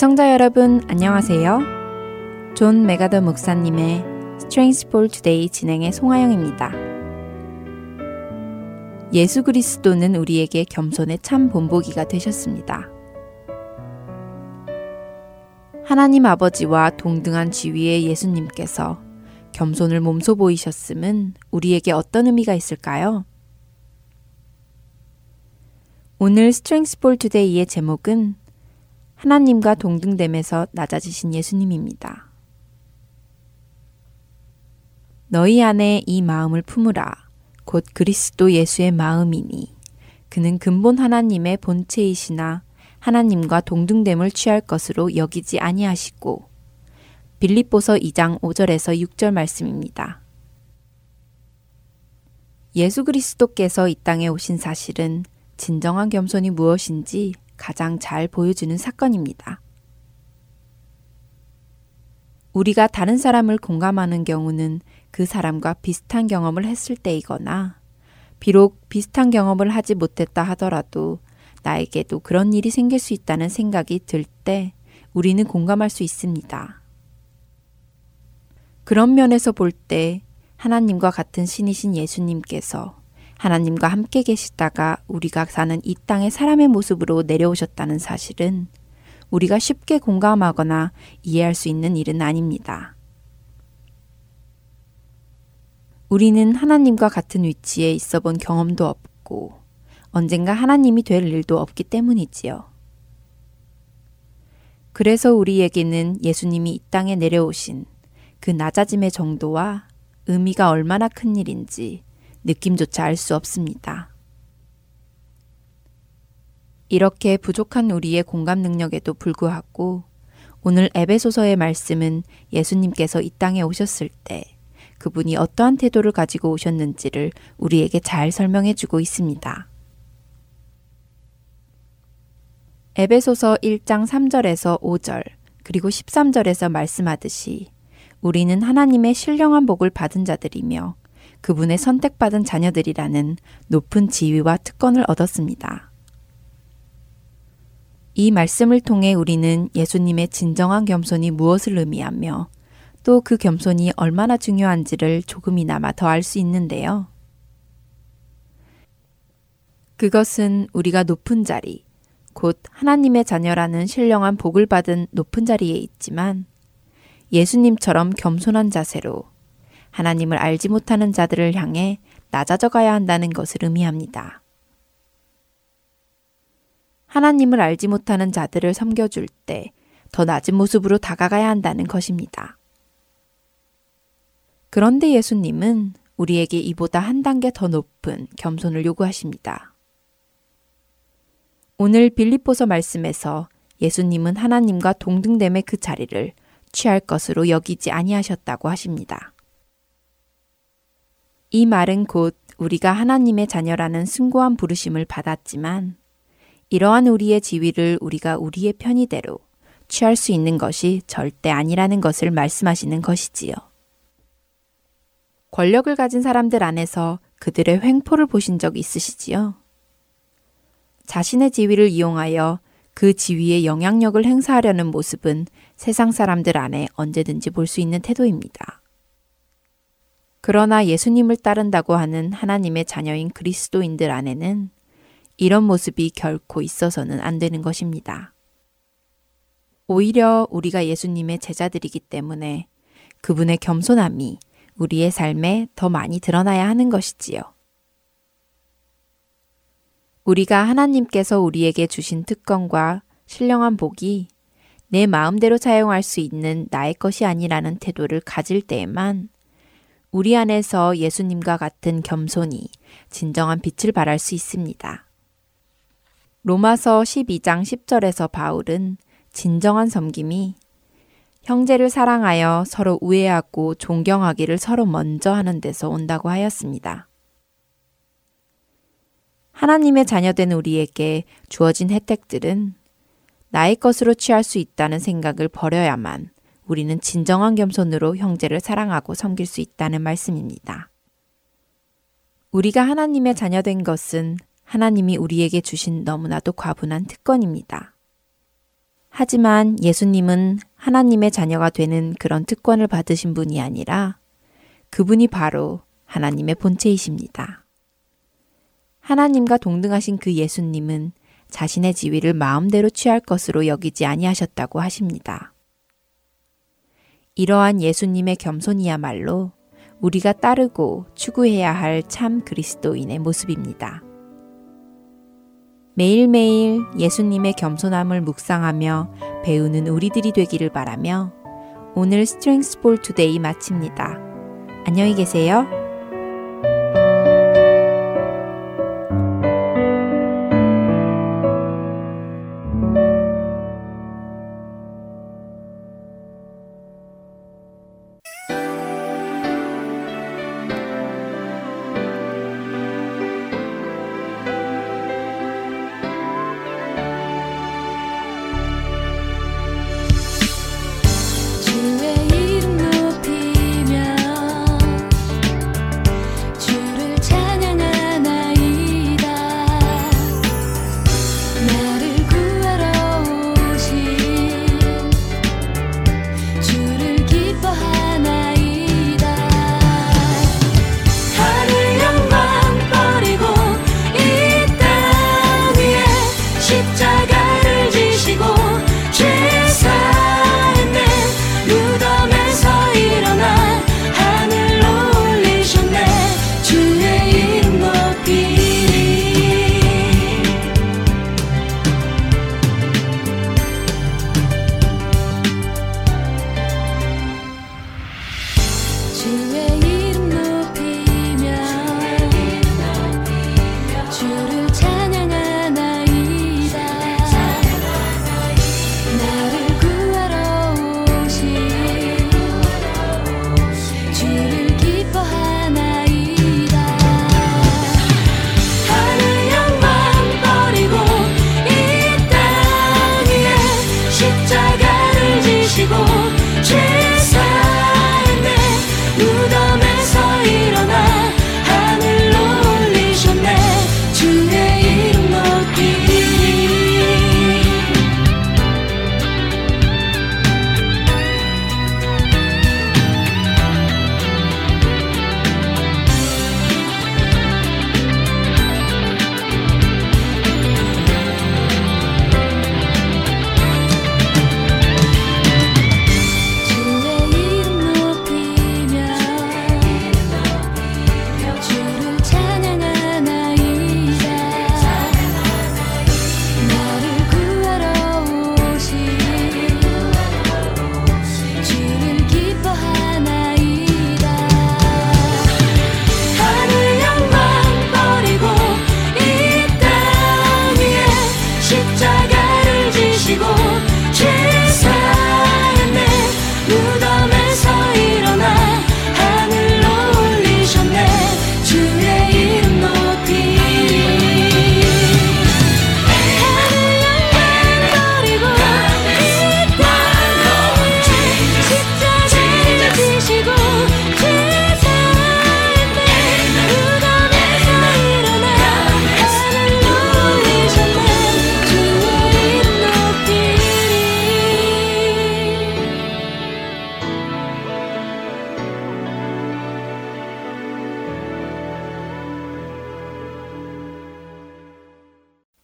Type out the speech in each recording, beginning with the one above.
애청자 여러분 안녕하세요. 존 맥아더 목사님의 Strength for Today 진행의 송하영입니다. 예수 그리스도는 우리에게 겸손의 참 본보기가 되셨습니다. 하나님 아버지와 동등한 지위의 예수님께서 겸손을 몸소 보이셨음은 우리에게 어떤 의미가 있을까요? 오늘 Strength for Today의 제목은 하나님과 동등됨에서 낮아지신 예수님입니다. 너희 안에 이 마음을 품으라. 곧 그리스도 예수의 마음이니. 그는 근본 하나님의 본체이시나 하나님과 동등됨을 취할 것으로 여기지 아니하시고. 빌립보서 2장 5절에서 6절 말씀입니다. 예수 그리스도께서 이 땅에 오신 사실은 진정한 겸손이 무엇인지 가장 잘 보여주는 사건입니다. 우리가 다른 사람을 공감하는 경우는 그 사람과 비슷한 경험을 했을 때이거나 비록 비슷한 경험을 하지 못했다 하더라도 나에게도 그런 일이 생길 수 있다는 생각이 들 때 우리는 공감할 수 있습니다. 그런 면에서 볼 때 하나님과 같은 신이신 예수님께서 하나님과 함께 계시다가 우리가 사는 이 땅의 사람의 모습으로 내려오셨다는 사실은 우리가 쉽게 공감하거나 이해할 수 있는 일은 아닙니다. 우리는 하나님과 같은 위치에 있어 본 경험도 없고 언젠가 하나님이 될 일도 없기 때문이지요. 그래서 우리에게는 예수님이 이 땅에 내려오신 그 낮아짐의 정도와 의미가 얼마나 큰 일인지 느낌조차 알 수 없습니다. 이렇게 부족한 우리의 공감 능력에도 불구하고 오늘 에베소서의 말씀은 예수님께서 이 땅에 오셨을 때 그분이 어떠한 태도를 가지고 오셨는지를 우리에게 잘 설명해 주고 있습니다. 에베소서 1장 3절에서 5절, 그리고 13절에서 말씀하듯이 우리는 하나님의 신령한 복을 받은 자들이며 그분의 선택받은 자녀들이라는 높은 지위와 특권을 얻었습니다. 이 말씀을 통해 우리는 예수님의 진정한 겸손이 무엇을 의미하며 또 그 겸손이 얼마나 중요한지를 조금이나마 더 알 수 있는데요. 그것은 우리가 높은 자리, 곧 하나님의 자녀라는 신령한 복을 받은 높은 자리에 있지만 예수님처럼 겸손한 자세로 하나님을 알지 못하는 자들을 향해 낮아져 가야 한다는 것을 의미합니다. 하나님을 알지 못하는 자들을 섬겨줄 때 더 낮은 모습으로 다가가야 한다는 것입니다. 그런데 예수님은 우리에게 이보다 한 단계 더 높은 겸손을 요구하십니다. 오늘 빌립보서 말씀에서 예수님은 하나님과 동등됨의 그 자리를 취할 것으로 여기지 아니하셨다고 하십니다. 이 말은 곧 우리가 하나님의 자녀라는 숭고한 부르심을 받았지만 이러한 우리의 지위를 우리가 우리의 편의대로 취할 수 있는 것이 절대 아니라는 것을 말씀하시는 것이지요. 권력을 가진 사람들 안에서 그들의 횡포를 보신 적 있으시지요? 자신의 지위를 이용하여 그 지위에 영향력을 행사하려는 모습은 세상 사람들 안에 언제든지 볼 수 있는 태도입니다. 그러나 예수님을 따른다고 하는 하나님의 자녀인 그리스도인들 안에는 이런 모습이 결코 있어서는 안 되는 것입니다. 오히려 우리가 예수님의 제자들이기 때문에 그분의 겸손함이 우리의 삶에 더 많이 드러나야 하는 것이지요. 우리가 하나님께서 우리에게 주신 특권과 신령한 복이 내 마음대로 사용할 수 있는 나의 것이 아니라는 태도를 가질 때에만 우리 안에서 예수님과 같은 겸손이 진정한 빛을 발할 수 있습니다. 로마서 12장 10절에서 바울은 진정한 섬김이 형제를 사랑하여 서로 우애하고 존경하기를 서로 먼저 하는 데서 온다고 하였습니다. 하나님의 자녀된 우리에게 주어진 혜택들은 나의 것으로 취할 수 있다는 생각을 버려야만 우리는 진정한 겸손으로 형제를 사랑하고 섬길 수 있다는 말씀입니다. 우리가 하나님의 자녀된 것은 하나님이 우리에게 주신 너무나도 과분한 특권입니다. 하지만 예수님은 하나님의 자녀가 되는 그런 특권을 받으신 분이 아니라 그분이 바로 하나님의 본체이십니다. 하나님과 동등하신 그 예수님은 자신의 지위를 마음대로 취할 것으로 여기지 아니하셨다고 하십니다. 이러한 예수님의 겸손이야말로 우리가 따르고 추구해야 할 참 그리스도인의 모습입니다. 매일매일 예수님의 겸손함을 묵상하며 배우는 우리들이 되기를 바라며 오늘 스트렝스 볼 투데이 마칩니다. 안녕히 계세요.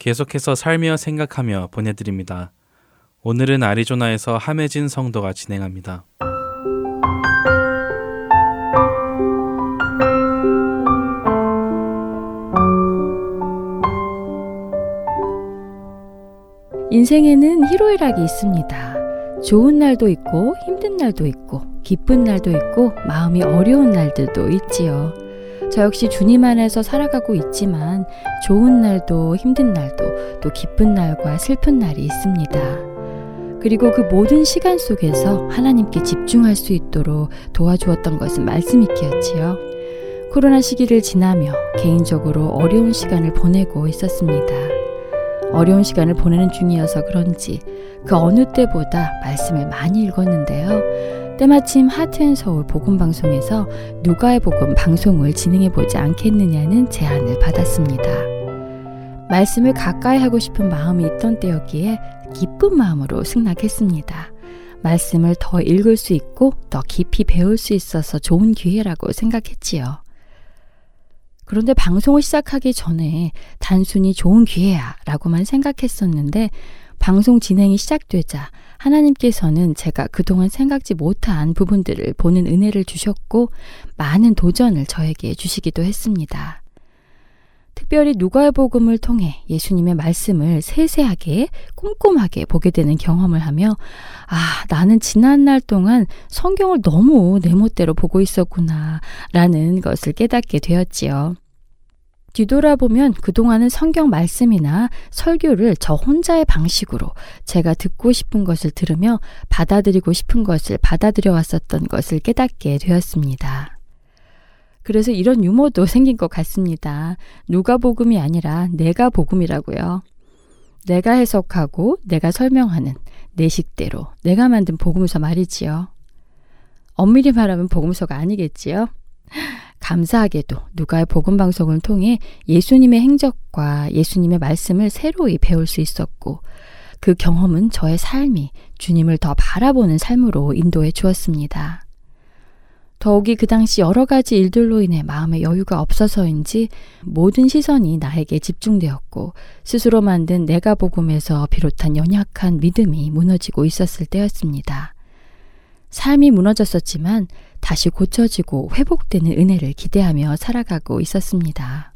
계속해서 살며 생각하며 보내드립니다. 오늘은 아리조나에서 함혜진 성도가 진행합니다. 인생에는 희로애락이 있습니다. 좋은 날도 있고 힘든 날도 있고 기쁜 날도 있고 마음이 어려운 날들도 있지요. 저 역시 주님 안에서 살아가고 있지만 좋은 날도 힘든 날도 또 기쁜 날과 슬픈 날이 있습니다. 그리고 그 모든 시간 속에서 하나님께 집중할 수 있도록 도와주었던 것은 말씀이기였지요. 코로나 시기를 지나며 개인적으로 어려운 시간을 보내고 있었습니다. 어려운 시간을 보내는 중이어서 그런지 그 어느 때보다 말씀을 많이 읽었는데요. 때마침 하트앤서울 복음방송에서 누가의 복음 방송을 진행해보지 않겠느냐는 제안을 받았습니다. 말씀을 가까이 하고 싶은 마음이 있던 때였기에 기쁜 마음으로 승낙했습니다. 말씀을 더 읽을 수 있고 더 깊이 배울 수 있어서 좋은 기회라고 생각했지요. 그런데 방송을 시작하기 전에 단순히 좋은 기회야 라고만 생각했었는데 방송 진행이 시작되자 하나님께서는 제가 그동안 생각지 못한 부분들을 보는 은혜를 주셨고 많은 도전을 저에게 주시기도 했습니다. 특별히 누가의 복음을 통해 예수님의 말씀을 세세하게 꼼꼼하게 보게 되는 경험을 하며 아, 나는 지난 날 동안 성경을 너무 내 멋대로 보고 있었구나 라는 것을 깨닫게 되었지요. 뒤돌아보면 그동안은 성경 말씀이나 설교를 저 혼자의 방식으로 제가 듣고 싶은 것을 들으며 받아들이고 싶은 것을 받아들여 왔었던 것을 깨닫게 되었습니다. 그래서 이런 유머도 생긴 것 같습니다. 누가 복음이 아니라 내가 복음이라고요. 내가 해석하고 내가 설명하는 내 식대로 내가 만든 복음서 말이지요. 엄밀히 말하면 복음서가 아니겠지요. 감사하게도 누가의 복음 방송을 통해 예수님의 행적과 예수님의 말씀을 새로이 배울 수 있었고 그 경험은 저의 삶이 주님을 더 바라보는 삶으로 인도해 주었습니다. 더욱이 그 당시 여러 가지 일들로 인해 마음의 여유가 없어서인지 모든 시선이 나에게 집중되었고 스스로 만든 내가 복음에서 비롯한 연약한 믿음이 무너지고 있었을 때였습니다. 삶이 무너졌었지만 다시 고쳐지고 회복되는 은혜를 기대하며 살아가고 있었습니다.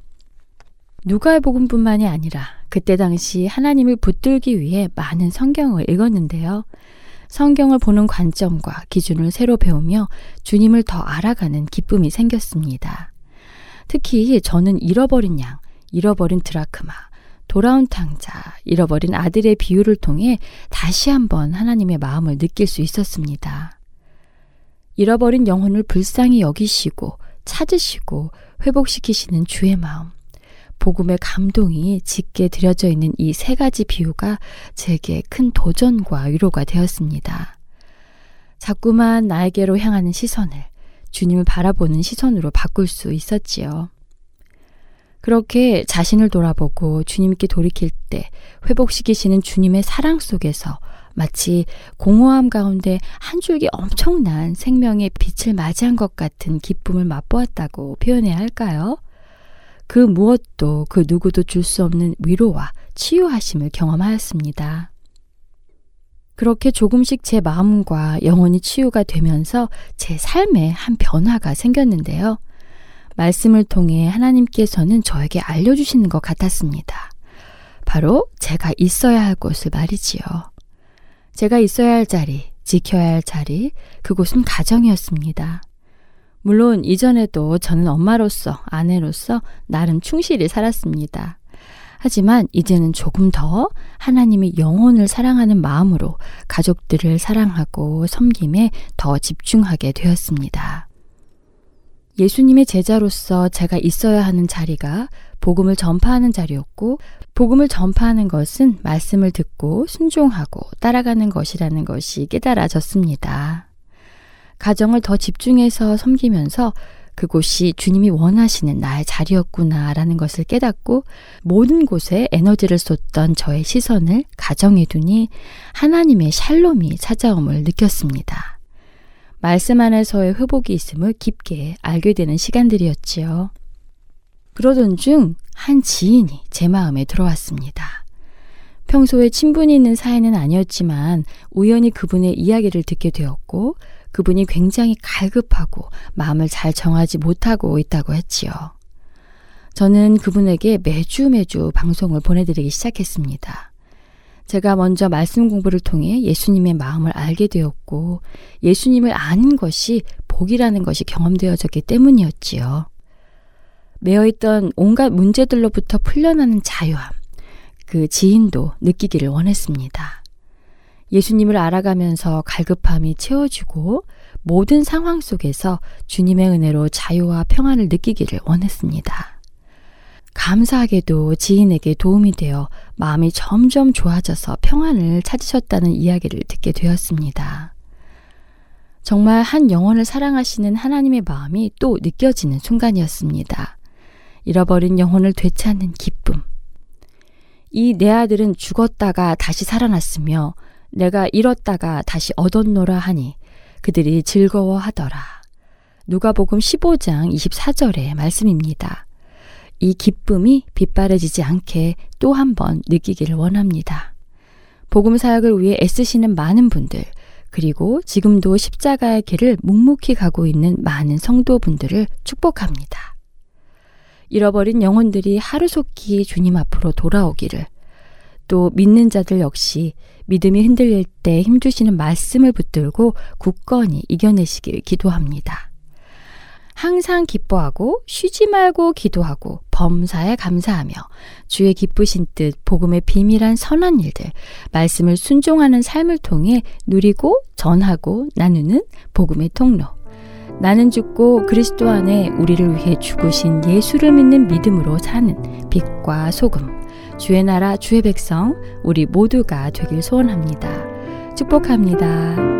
누가의 복음뿐만이 아니라 그때 당시 하나님을 붙들기 위해 많은 성경을 읽었는데요. 성경을 보는 관점과 기준을 새로 배우며 주님을 더 알아가는 기쁨이 생겼습니다. 특히 저는 잃어버린 양, 잃어버린 드라크마, 돌아온 탕자, 잃어버린 아들의 비유를 통해 다시 한번 하나님의 마음을 느낄 수 있었습니다. 잃어버린 영혼을 불쌍히 여기시고 찾으시고 회복시키시는 주의 마음. 복음의 감동이 짙게 들여져 있는 이 세 가지 비유가 제게 큰 도전과 위로가 되었습니다. 자꾸만 나에게로 향하는 시선을 주님을 바라보는 시선으로 바꿀 수 있었지요. 그렇게 자신을 돌아보고 주님께 돌이킬 때 회복시키시는 주님의 사랑 속에서 마치 공허함 가운데 한 줄기 엄청난 생명의 빛을 맞이한 것 같은 기쁨을 맛보았다고 표현해야 할까요? 그 무엇도 그 누구도 줄 수 없는 위로와 치유하심을 경험하였습니다. 그렇게 조금씩 제 마음과 영혼이 치유가 되면서 제 삶에 한 변화가 생겼는데요. 말씀을 통해 하나님께서는 저에게 알려주시는 것 같았습니다. 바로 제가 있어야 할 곳을 말이지요. 제가 있어야 할 자리, 지켜야 할 자리, 그곳은 가정이었습니다. 물론 이전에도 저는 엄마로서, 아내로서 나름 충실히 살았습니다. 하지만 이제는 조금 더 하나님이 영혼을 사랑하는 마음으로 가족들을 사랑하고 섬김에 더 집중하게 되었습니다. 예수님의 제자로서 제가 있어야 하는 자리가 복음을 전파하는 자리였고, 복음을 전파하는 것은 말씀을 듣고 순종하고 따라가는 것이라는 것이 깨달아졌습니다. 가정을 더 집중해서 섬기면서 그곳이 주님이 원하시는 나의 자리였구나라는 것을 깨닫고 모든 곳에 에너지를 쏟던 저의 시선을 가정에 두니 하나님의 샬롬이 찾아옴을 느꼈습니다. 말씀 안에서의 회복이 있음을 깊게 알게 되는 시간들이었지요. 그러던 중 한 지인이 제 마음에 들어왔습니다. 평소에 친분이 있는 사이는 아니었지만 우연히 그분의 이야기를 듣게 되었고 그분이 굉장히 갈급하고 마음을 잘 정하지 못하고 있다고 했지요. 저는 그분에게 매주 매주 방송을 보내드리기 시작했습니다. 제가 먼저 말씀 공부를 통해 예수님의 마음을 알게 되었고 예수님을 아는 것이 복이라는 것이 경험되어졌기 때문이었지요. 매어있던 온갖 문제들로부터 풀려나는 자유함, 그 지인도 느끼기를 원했습니다. 예수님을 알아가면서 갈급함이 채워지고 모든 상황 속에서 주님의 은혜로 자유와 평안을 느끼기를 원했습니다. 감사하게도 지인에게 도움이 되어 마음이 점점 좋아져서 평안을 찾으셨다는 이야기를 듣게 되었습니다. 정말 한 영혼을 사랑하시는 하나님의 마음이 또 느껴지는 순간이었습니다. 잃어버린 영혼을 되찾는 기쁨. 이 내 아들은 죽었다가 다시 살아났으며 내가 잃었다가 다시 얻었노라 하니 그들이 즐거워하더라. 누가복음 15장 24절의 말씀입니다. 이 기쁨이 빗바래지지 않게 또 한 번 느끼기를 원합니다. 복음 사역을 위해 애쓰시는 많은 분들, 그리고 지금도 십자가의 길을 묵묵히 가고 있는 많은 성도분들을 축복합니다. 잃어버린 영혼들이 하루속히 주님 앞으로 돌아오기를, 또 믿는 자들 역시 믿음이 흔들릴 때 힘주시는 말씀을 붙들고 굳건히 이겨내시길 기도합니다. 항상 기뻐하고 쉬지 말고 기도하고 범사에 감사하며 주의 기쁘신 뜻 복음의 비밀한 선한 일들 말씀을 순종하는 삶을 통해 누리고 전하고 나누는 복음의 통로 나는 죽고 그리스도 안에 우리를 위해 죽으신 예수를 믿는 믿음으로 사는 빛과 소금 주의 나라 주의 백성 우리 모두가 되길 소원합니다. 축복합니다.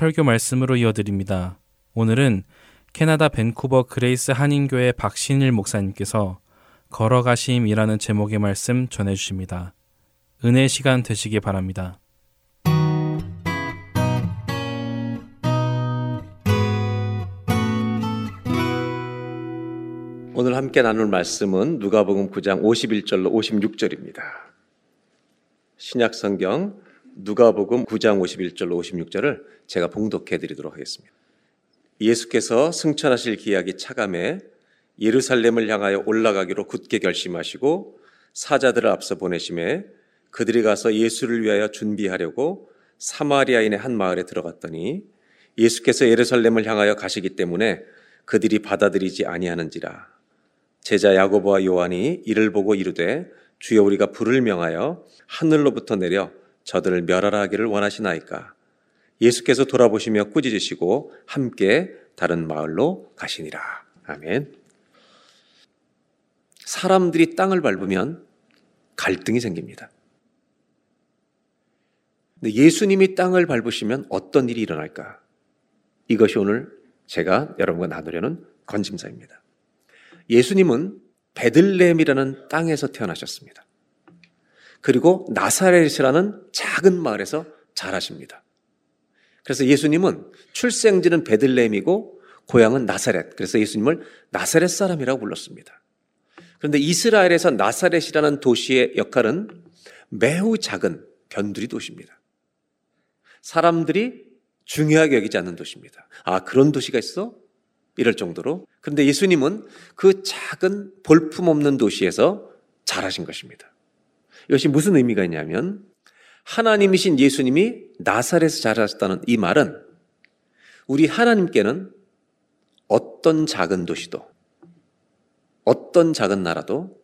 설교 말씀으로 이어드립니다. 오늘은 캐나다 밴쿠버 그레이스 한인교회 박신일 목사님께서 걸어가심이라는 제목의 말씀 전해주십니다. 은혜 시간 되시기 바랍니다. 오늘 함께 나눌 말씀은 누가복음 9장 51절로 56절입니다. 신약 성경 누가복음 9장 51절로 56절을 제가 봉독해 드리도록 하겠습니다. 예수께서 승천하실 기약이 차감해 예루살렘을 향하여 올라가기로 굳게 결심하시고 사자들을 앞서 보내심에 그들이 가서 예수를 위하여 준비하려고 사마리아인의 한 마을에 들어갔더니 예수께서 예루살렘을 향하여 가시기 때문에 그들이 받아들이지 아니하는지라 제자 야고보와 요한이 이를 보고 이르되 주여 우리가 불을 명하여 하늘로부터 내려 저들을 멸하라 하기를 원하시나이까 예수께서 돌아보시며 꾸짖으시고 함께 다른 마을로 가시니라. 아멘. 사람들이 땅을 밟으면 갈등이 생깁니다. 근데 예수님이 땅을 밟으시면 어떤 일이 일어날까? 이것이 오늘 제가 여러분과 나누려는 건짐사입니다. 예수님은 베들레헴이라는 땅에서 태어나셨습니다. 그리고 나사렛이라는 작은 마을에서 자라십니다. 그래서 예수님은 출생지는 베들레헴이고 고향은 나사렛. 그래서 예수님을 나사렛 사람이라고 불렀습니다. 그런데 이스라엘에서 나사렛이라는 도시의 역할은 매우 작은 변두리 도시입니다. 사람들이 중요하게 여기지 않는 도시입니다. 아, 그런 도시가 있어? 이럴 정도로. 그런데 예수님은 그 작은 볼품 없는 도시에서 자라신 것입니다. 이것이 무슨 의미가 있냐면 하나님이신 예수님이 나사렛에서 자라셨다는 이 말은 우리 하나님께는 어떤 작은 도시도 어떤 작은 나라도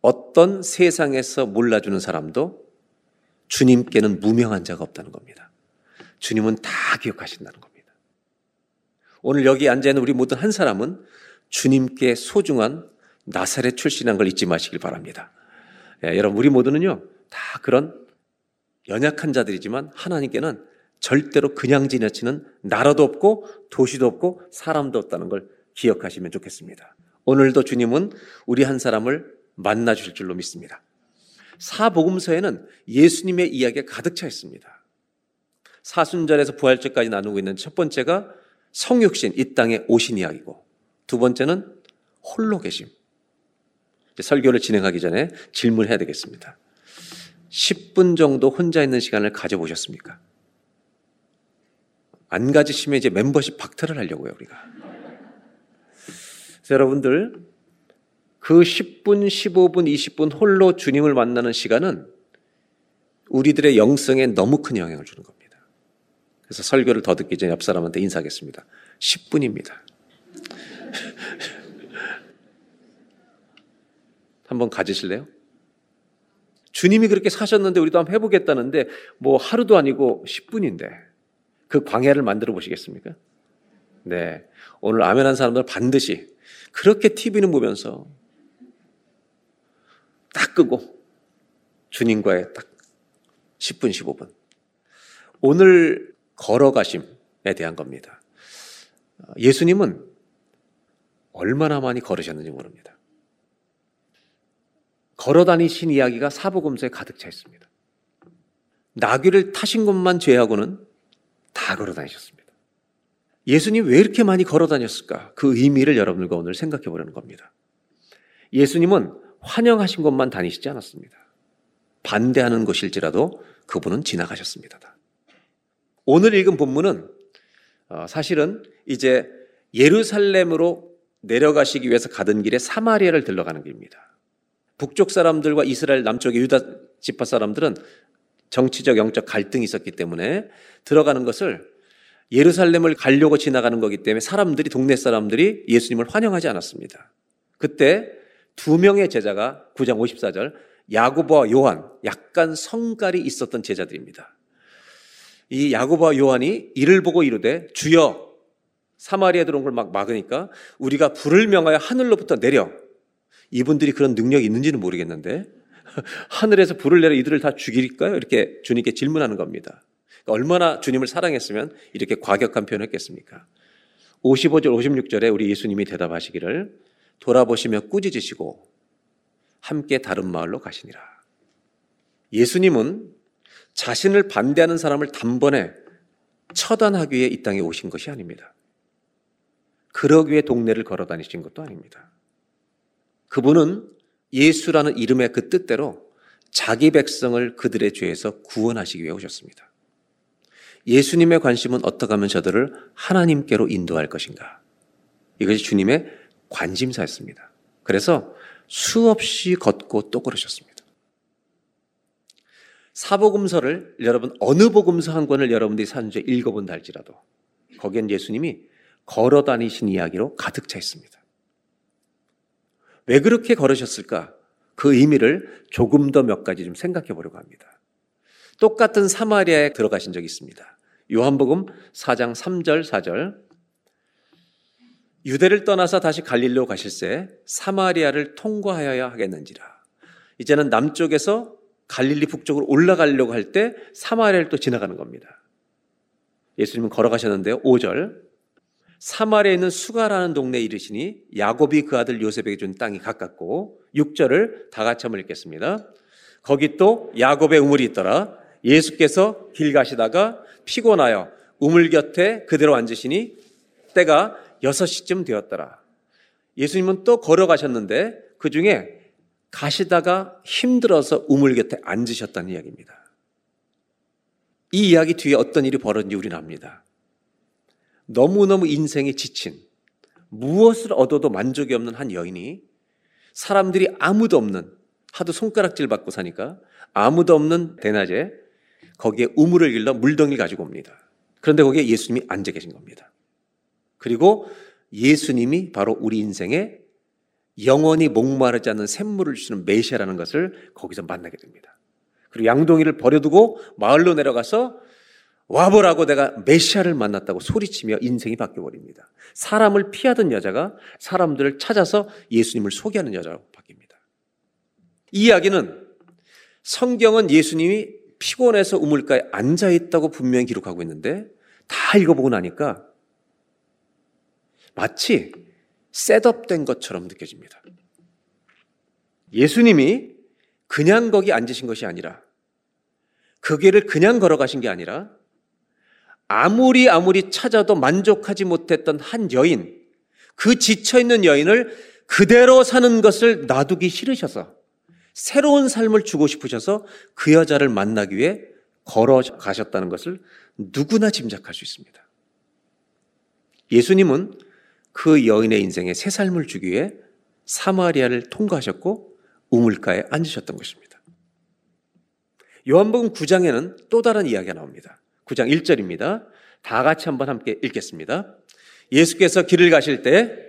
어떤 세상에서 몰라주는 사람도 주님께는 무명한 자가 없다는 겁니다. 주님은 다 기억하신다는 겁니다. 오늘 여기 앉아있는 우리 모든 한 사람은 주님께 소중한 나사렛 출신한 걸 잊지 마시길 바랍니다. 예, 여러분 우리 모두는요 다 그런 연약한 자들이지만 하나님께는 절대로 그냥 지나치는 나라도 없고 도시도 없고 사람도 없다는 걸 기억하시면 좋겠습니다. 오늘도 주님은 우리 한 사람을 만나 주실 줄로 믿습니다. 사복음서에는 예수님의 이야기가 가득 차 있습니다. 사순절에서 부활절까지 나누고 있는 첫 번째가 성육신, 이 땅에 오신 이야기고, 두 번째는 홀로 계심. 설교를 진행하기 전에 질문해야 되겠습니다. 10분 정도 혼자 있는 시간을 가져보셨습니까? 안 가지시면 이제 멤버십 박탈을 하려고요, 우리가. 여러분들, 그 10분, 15분, 20분 홀로 주님을 만나는 시간은 우리들의 영성에 너무 큰 영향을 주는 겁니다. 그래서 설교를 더 듣기 전에 옆 사람한테 인사하겠습니다. 10분입니다. 한번 가지실래요? 주님이 그렇게 사셨는데 우리도 한번 해보겠다는데 뭐 하루도 아니고 10분인데 그 광야를 만들어 보시겠습니까? 네. 오늘 아멘 한 사람들 반드시 그렇게 TV는 보면서 딱 끄고 주님과의 딱 10분, 15분. 오늘 걸어가심에 대한 겁니다. 예수님은 얼마나 많이 걸으셨는지 모릅니다. 걸어 다니신 이야기가 사복음서에 가득 차 있습니다. 나귀를 타신 것만 제하고는 다 걸어 다니셨습니다. 예수님 왜 이렇게 많이 걸어 다녔을까? 그 의미를 여러분들과 오늘 생각해 보려는 겁니다. 예수님은 환영하신 것만 다니시지 않았습니다. 반대하는 것일지라도 그분은 지나가셨습니다. 오늘 읽은 본문은 어, 사실은 이제 예루살렘으로 내려가시기 위해서 가던 길에 사마리아를 들러가는 길입니다. 북쪽 사람들과 이스라엘 남쪽의 유다 지파 사람들은 정치적 영적 갈등이 있었기 때문에 들어가는 것을 예루살렘을 가려고 지나가는 거기 때문에 사람들이 동네 사람들이 예수님을 환영하지 않았습니다. 그때 두 명의 제자가 9장 54절 야고보와 요한 약간 성깔이 있었던 제자들입니다. 이 야고보와 요한이 이를 보고 이르되 주여 사마리아 들어온 걸 막 막으니까 우리가 불을 명하여 하늘로부터 내려 이분들이 그런 능력이 있는지는 모르겠는데 하늘에서 불을 내려 이들을 다 죽일까요? 이렇게 주님께 질문하는 겁니다. 그러니까 얼마나 주님을 사랑했으면 이렇게 과격한 표현을 했겠습니까? 55절, 56절에 우리 예수님이 대답하시기를 돌아보시며 꾸짖으시고 함께 다른 마을로 가시니라. 예수님은 자신을 반대하는 사람을 단번에 처단하기 위해 이 땅에 오신 것이 아닙니다. 그러기 위해 동네를 걸어 다니신 것도 아닙니다. 그분은 예수라는 이름의 그 뜻대로 자기 백성을 그들의 죄에서 구원하시기 위해 오셨습니다. 예수님의 관심은 어떻게 하면 저들을 하나님께로 인도할 것인가? 이것이 주님의 관심사였습니다. 그래서 수없이 걷고 또 걸으셨습니다. 사복음서를 여러분 어느 복음서 한 권을 여러분들이 산주에 읽어본다 할지라도 거기엔 예수님이 걸어 다니신 이야기로 가득 차 있습니다. 왜 그렇게 걸으셨을까? 그 의미를 조금 더 몇 가지 좀 생각해 보려고 합니다. 똑같은 사마리아에 들어가신 적이 있습니다. 요한복음 4장 3절 4절 유대를 떠나서 다시 갈릴로 가실새 사마리아를 통과하여야 하겠는지라. 이제는 남쪽에서 갈릴리 북쪽으로 올라가려고 할 때 사마리아를 또 지나가는 겁니다. 예수님은 걸어가셨는데요. 5절. 사마리아에 있는 수가라는 동네에 이르시니 야곱이 그 아들 요셉에게 준 땅이 가깝고 6절을 다 같이 한번 읽겠습니다. 거기 또 야곱의 우물이 있더라. 예수께서 길 가시다가 피곤하여 우물 곁에 그대로 앉으시니 때가 6시쯤 되었더라. 예수님은 또 걸어가셨는데 그 중에 가시다가 힘들어서 우물 곁에 앉으셨다는 이야기입니다. 이 이야기 뒤에 어떤 일이 벌어진지 우리는 압니다. 너무너무 인생에 지친 무엇을 얻어도 만족이 없는 한 여인이 사람들이 아무도 없는 하도 손가락질 받고 사니까 아무도 없는 대낮에 거기에 우물을 길러 물덩이 가지고 옵니다. 그런데 거기에 예수님이 앉아 계신 겁니다. 그리고 예수님이 바로 우리 인생에 영원히 목마르지 않는 샘물을 주는 메시아라는 것을 거기서 만나게 됩니다. 그리고 양동이를 버려두고 마을로 내려가서 와보라고 내가 메시아를 만났다고 소리치며 인생이 바뀌어버립니다. 사람을 피하던 여자가 사람들을 찾아서 예수님을 소개하는 여자로 바뀝니다. 이 이야기는 성경은 예수님이 피곤해서 우물가에 앉아 있다고 분명히 기록하고 있는데 다 읽어보고 나니까 마치 셋업된 것처럼 느껴집니다. 예수님이 그냥 거기 앉으신 것이 아니라 그 길을 그냥 걸어가신 게 아니라 아무리 아무리 찾아도 만족하지 못했던 한 여인, 그 지쳐있는 여인을 그대로 사는 것을 놔두기 싫으셔서 새로운 삶을 주고 싶으셔서 그 여자를 만나기 위해 걸어가셨다는 것을 누구나 짐작할 수 있습니다. 예수님은 그 여인의 인생에 새 삶을 주기 위해 사마리아를 통과하셨고 우물가에 앉으셨던 것입니다. 요한복음 9장에는 또 다른 이야기가 나옵니다. 9장 1절입니다. 다 같이 한번 함께 읽겠습니다. 예수께서 길을 가실 때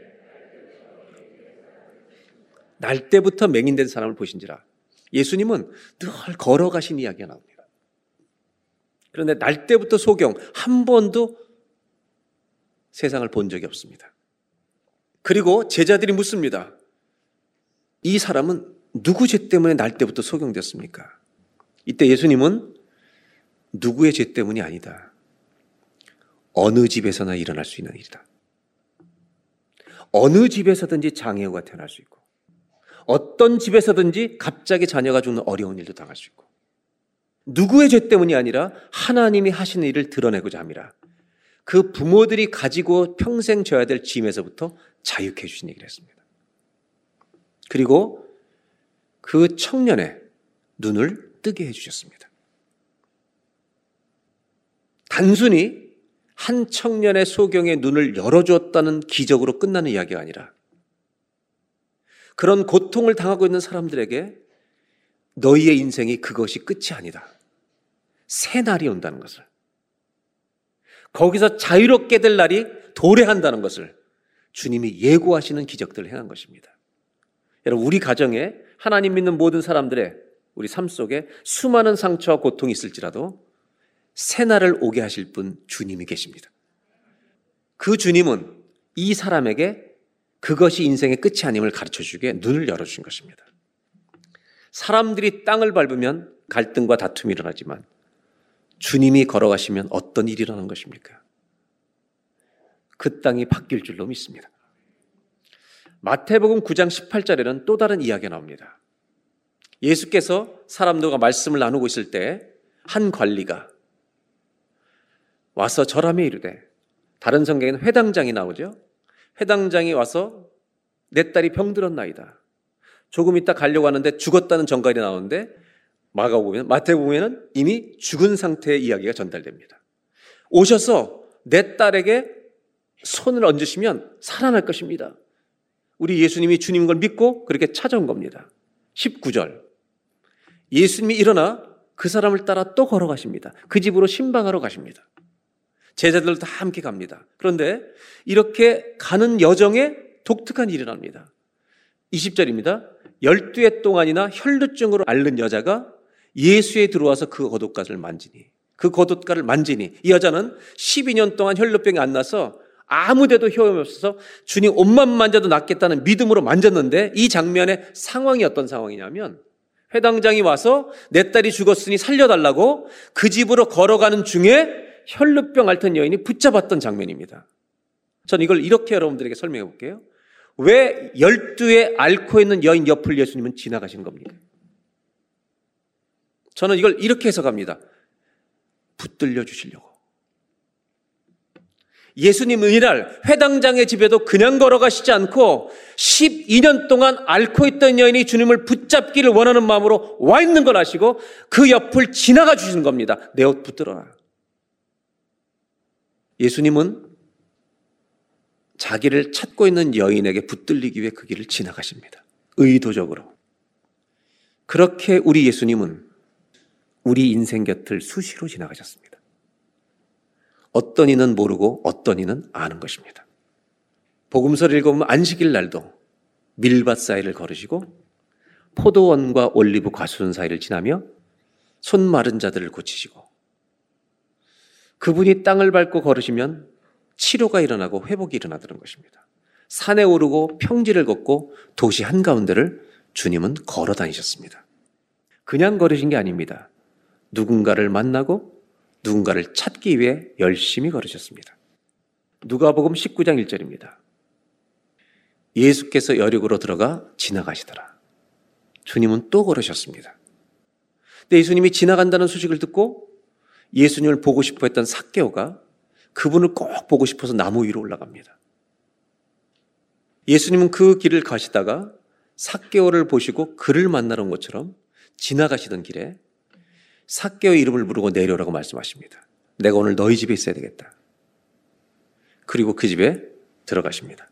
날 때부터 맹인된 사람을 보신지라. 예수님은 늘 걸어가신 이야기가 나옵니다. 그런데 날 때부터 소경 한 번도 세상을 본 적이 없습니다. 그리고 제자들이 묻습니다. 이 사람은 누구 죄 때문에 날 때부터 소경됐습니까? 이때 예수님은 누구의 죄 때문이 아니다. 어느 집에서나 일어날 수 있는 일이다. 어느 집에서든지 장애우가 태어날 수 있고, 어떤 집에서든지 갑자기 자녀가 죽는 어려운 일도 당할 수 있고, 누구의 죄 때문이 아니라 하나님이 하시는 일을 드러내고자 합니다. 그 부모들이 가지고 평생 져야 될 짐에서부터 자유케 해주신 얘기를 했습니다. 그리고 그 청년의 눈을 뜨게 해주셨습니다. 단순히 한 청년의 소경의 눈을 열어주었다는 기적으로 끝나는 이야기가 아니라 그런 고통을 당하고 있는 사람들에게 너희의 인생이 그것이 끝이 아니다. 새 날이 온다는 것을. 거기서 자유롭게 될 날이 도래한다는 것을 주님이 예고하시는 기적들을 행한 것입니다. 여러분, 우리 가정에 하나님 믿는 모든 사람들의 우리 삶 속에 수많은 상처와 고통이 있을지라도 새날을 오게 하실 분 주님이 계십니다. 그 주님은 이 사람에게 그것이 인생의 끝이 아님을 가르쳐 주기에 눈을 열어 주신 것입니다. 사람들이 땅을 밟으면 갈등과 다툼이 일어나지만 주님이 걸어가시면 어떤 일이 일어나는 것입니까? 그 땅이 바뀔 줄로 믿습니다. 마태복음 9장 18절에는 또 다른 이야기가 나옵니다. 예수께서 사람들과 말씀을 나누고 있을 때 한 관리가 와서 절함에 이르되 다른 성경에는 회당장이 나오죠. 회당장이 와서 내 딸이 병들었나이다. 조금 있다 가려고 하는데 죽었다는 정갈이 나오는데 마가복음에는 마태복음에는 이미 죽은 상태의 이야기가 전달됩니다. 오셔서 내 딸에게 손을 얹으시면 살아날 것입니다. 우리 예수님이 주님인 걸 믿고 그렇게 찾아온 겁니다. 19절. 예수님이 일어나 그 사람을 따라 또 걸어가십니다. 그 집으로 신방하러 가십니다. 제자들도 다 함께 갑니다. 그런데 이렇게 가는 여정에 독특한 일이 납니다. 20절입니다. 12해 동안이나 혈루증으로 앓는 여자가 예수에 들어와서 그 겉옷가를 만지니 그 겉옷가를 만지니 이 여자는 12년 동안 혈루병이 안 나서 아무데도 효험이 없어서 주님 옷만 만져도 낫겠다는 믿음으로 만졌는데 이 장면의 상황이 어떤 상황이냐면 회당장이 와서 내 딸이 죽었으니 살려달라고 그 집으로 걸어가는 중에 혈루병 앓던 여인이 붙잡았던 장면입니다. 전 이걸 이렇게 여러분들에게 설명해 볼게요. 왜 열두에 앓고 있는 여인 옆을 예수님은 지나가신 겁니까? 저는 이걸 이렇게 해석합니다. 붙들려 주시려고. 예수님 은 이날 회당장의 집에도 그냥 걸어가시지 않고 12년 동안 앓고 있던 여인이 주님을 붙잡기를 원하는 마음으로 와 있는 걸 아시고 그 옆을 지나가 주시는 겁니다. 내 옷 붙들어라. 예수님은 자기를 찾고 있는 여인에게 붙들리기 위해 그 길을 지나가십니다. 의도적으로. 그렇게 우리 예수님은 우리 인생 곁을 수시로 지나가셨습니다. 어떤 이는 모르고 어떤 이는 아는 것입니다. 복음서를 읽어보면 안식일 날도 밀밭 사이를 걸으시고 포도원과 올리브 과수원 사이를 지나며 손 마른 자들을 고치시고 그분이 땅을 밟고 걸으시면 치료가 일어나고 회복이 일어나더는 것입니다. 산에 오르고 평지를 걷고 도시 한가운데를 주님은 걸어 다니셨습니다. 그냥 걸으신 게 아닙니다. 누군가를 만나고 누군가를 찾기 위해 열심히 걸으셨습니다. 누가복음 19장 1절입니다. 예수께서 여륙으로 들어가 지나가시더라. 주님은 또 걸으셨습니다. 근데 예수님이 지나간다는 소식을 듣고 예수님을 보고 싶어 했던 삭개오가 그분을 꼭 보고 싶어서 나무 위로 올라갑니다. 예수님은 그 길을 가시다가 삭개오를 보시고 그를 만나러 온 것처럼 지나가시던 길에 삭개오의 이름을 부르고 내려오라고 말씀하십니다. 내가 오늘 너희 집에 있어야 되겠다. 그리고 그 집에 들어가십니다.